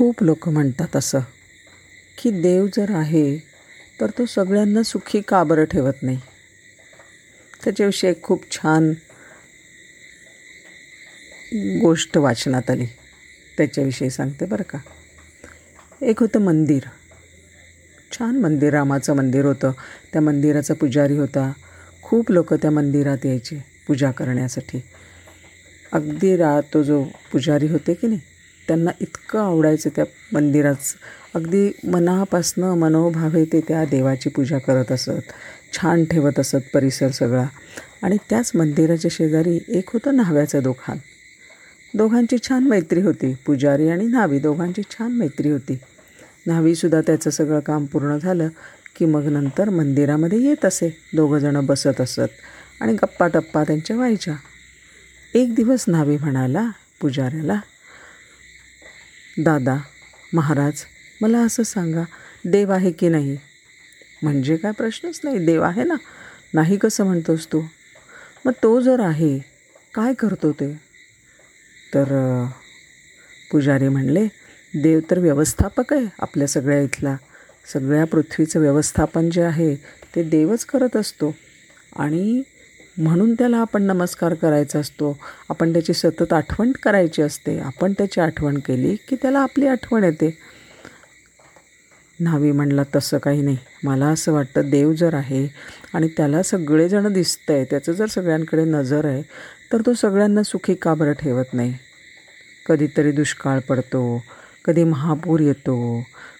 खूप लोक म्हणतात असं की देव जर आहे तर तो सगळ्यांना सुखी का बरं ठेवत नाही? त्याच्याविषयी एक खूप छान गोष्ट वाचनात आली. त्याच्याविषयी सांगते बरं का. एक होतं मंदिर. छान मंदिर रामाचं मंदिर होतं. त्या मंदिराचा पुजारी होता. खूप लोक त्या मंदिरात यायचे पूजा करण्यासाठी. अगदी रा तो जो पुजारी होते की नाही त्यांना इतकं आवडायचं त्या मंदिराचं. अगदी मनापासनं मनोभावे ते त्या देवाची पूजा करत असत. छान ठेवत असत परिसर सगळा. आणि त्याच मंदिराच्या शेजारी एक होतं न्हाव्याचं दोघान दोघांची छान मैत्री होती. पुजारी आणि न्हावी दोघांची छान मैत्री होती. न्हावीसुद्धा त्याचं सगळं काम पूर्ण झालं की मग नंतर मंदिरामध्ये येत असे. दोघंजणं बसत असत आणि गप्पा टप्पा त्यांच्या व्हायच्या. एक दिवस न्हावी म्हणाला पुजाऱ्याला दादा महाराज मला असं सांगा देव आहे की नाही? म्हणजे काय प्रश्नच नाही देव आहे ना? नाही कसं म्हणतोस तू? मग तो जर आहे काय करतो ते? तर पुजारी म्हणले देव तर व्यवस्थापक आहे आपल्या सगळ्या इथला. सगळ्या पृथ्वीचं व्यवस्थापन जे आहे ते देवच करत असतो. आणि म्हणून त्याला आपण नमस्कार करायचा असतो. आपण त्याची सतत आठवण करायची असते. आपण त्याची आठवण केली की त्याला आपली आठवण येते. न्हावी म्हणला तसं काही नाही. मला असं वाटतं देव जर आहे आणि त्याला सगळेजणं दिसतं आहे त्याचं जर सगळ्यांकडे नजर आहे तर तो सगळ्यांना सुखी का बरं ठेवत नाही? कधीतरी दुष्काळ पडतो कधी महापूर येतो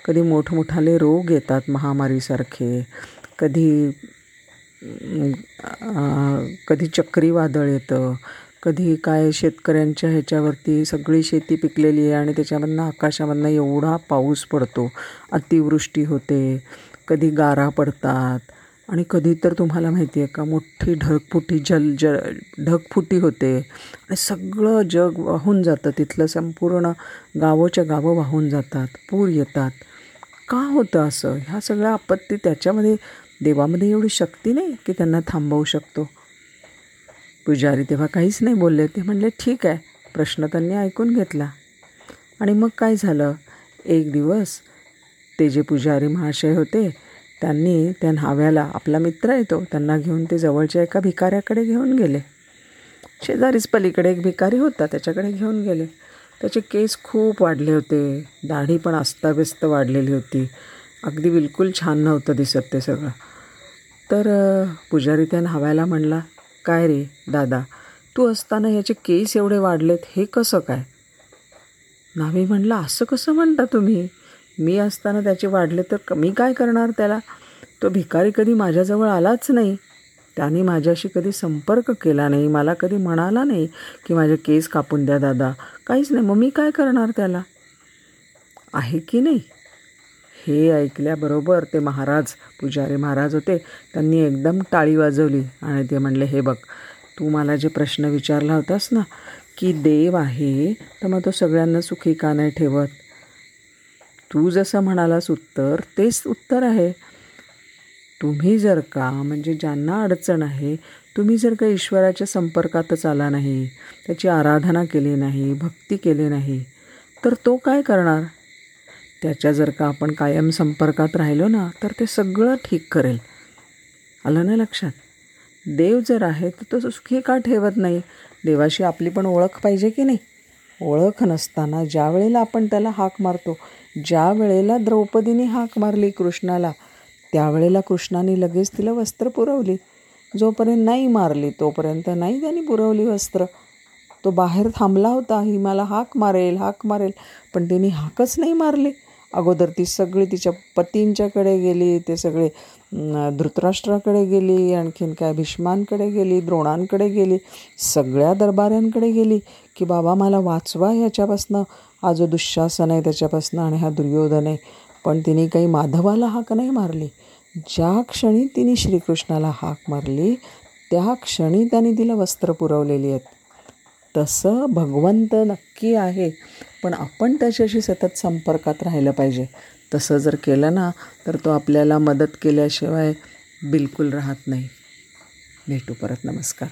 कधी मोठमोठाले रोग येतात महामारीसारखे कधी कधी चक्रीवादळ येतं कधी काय शेतकऱ्यांच्या ह्याच्यावरती सगळी शेती पिकलेली आहे आणि त्याच्यामधनं आकाशामधनं एवढा पाऊस पडतो अतिवृष्टी होते कधी गारा पडतात. आणि कधी तर तुम्हाला माहिती आहे का मोठी ढगफुटी जल ज ढगफुटी होते. आणि सगळं जग वाहून जातं. तिथलं संपूर्ण गावोच्या गावं वाहून जातात पूर येतात. का होतं असं? ह्या सगळ्या आपत्ती त्याच्यामध्ये देवामध्ये एवढी शक्ती नाही की त्यांना थांबवू शकतो. पुजारी तेव्हा काहीच नाही बोलले. ते म्हणले ठीक आहे. प्रश्न त्यांनी ऐकून घेतला. आणि मग काय झालं? एक दिवस ते जे पुजारी महाशय होते त्यांनी त्या न्हाव्याला आपला मित्र येतो त्यांना घेऊन ते जवळच्या एका भिकाऱ्याकडे घेऊन गेले. शेजारीच पलीकडे एक भिकारी होता त्याच्याकडे घेऊन गेले. त्याचे केस खूप वाढले होते. दाढी पण अस्ताव्यस्त वाढलेली होती. अगदी बिलकुल छान नव्हतं दिसत ते सगळं. तर पुजारी त्या न्हावायला म्हणला काय रे दादा तू असताना ह्याचे केस एवढे वाढलेत हे कसं काय? न्हावी म्हणला असं कसं म्हणता तुम्ही? मी असताना त्याचे वाढले तर मी काय करणार त्याला? तो भिकारी कधी माझ्याजवळ आलाच नाही. त्याने माझ्याशी कधी संपर्क केला नाही मला कधी म्हणाला नाही की माझे केस कापून द्या दादा. काहीच नाही मग मी काय करणार त्याला? आहे की नाही? हे ऐकल्याबरोबर ते महाराज पुजारी महाराज होते त्यांनी एकदम टाळी वाजवली आणि ते म्हणले हे बघ तू मला जे प्रश्न विचारला होतास ना की देव आहे तर मग तो सगळ्यांना सुखी का नाही ठेवत? तू जसं म्हणालास उत्तर तेच उत्तर आहे. तुम्ही जर का म्हणजे ज्यांना अडचण आहे तुम्ही जर का ईश्वराच्या संपर्कातच आला नाही त्याची आराधना केली नाही भक्ती केली नाही तर तो काय करणार? त्याच्या जर का आपण कायम संपर्कात राहिलो ना तर ते सगळं ठीक करेल. आलं ना लक्षात? देव जर आहे तर तो सुखी का ठेवत नाही? देवाशी आपली पण ओळख पाहिजे की नाही? ओळख नसताना ज्या वेळेला आपण त्याला हाक मारतो ज्या वेळेला द्रौपदीने हाक मारली कृष्णाला त्यावेळेला कृष्णाने लगेच तिला वस्त्र पुरवली. जोपर्यंत नाही मारली तोपर्यंत नाही त्यांनी पुरवली वस्त्र. तो बाहेर थांबला होता ही मला हाक मारेल हाक मारेल पण तिने हाकच नाही मारली. अगोदर ती सगळी तिच्या पतींच्याकडे गेली ते सगळे धृतराष्ट्राकडे गेली आणखीन काय भीष्मांकडे गेली द्रोणांकडे गेली सगळ्या दरबाऱ्यांकडे गेली की बाबा मला वाचवा ह्याच्यापासनं. हा जो दुःशासन आहे त्याच्यापासनं आणि हा दुर्योधन आहे. पण तिने काही माधवाला हाक नाही मारली. ज्या क्षणी तिने श्रीकृष्णाला हाक मारली त्या क्षणी त्याने तिला वस्त्र पुरवलेली आहेत. तसं भगवंत नक्की आहे. पण आपण त्याच्याशी सतत संपर्कात राहिलं पाहिजे. तसं जर केलं ना तर तो आपल्याला मदत केल्याशिवाय बिलकुल राहत नाही. भेटू परत. नमस्कार.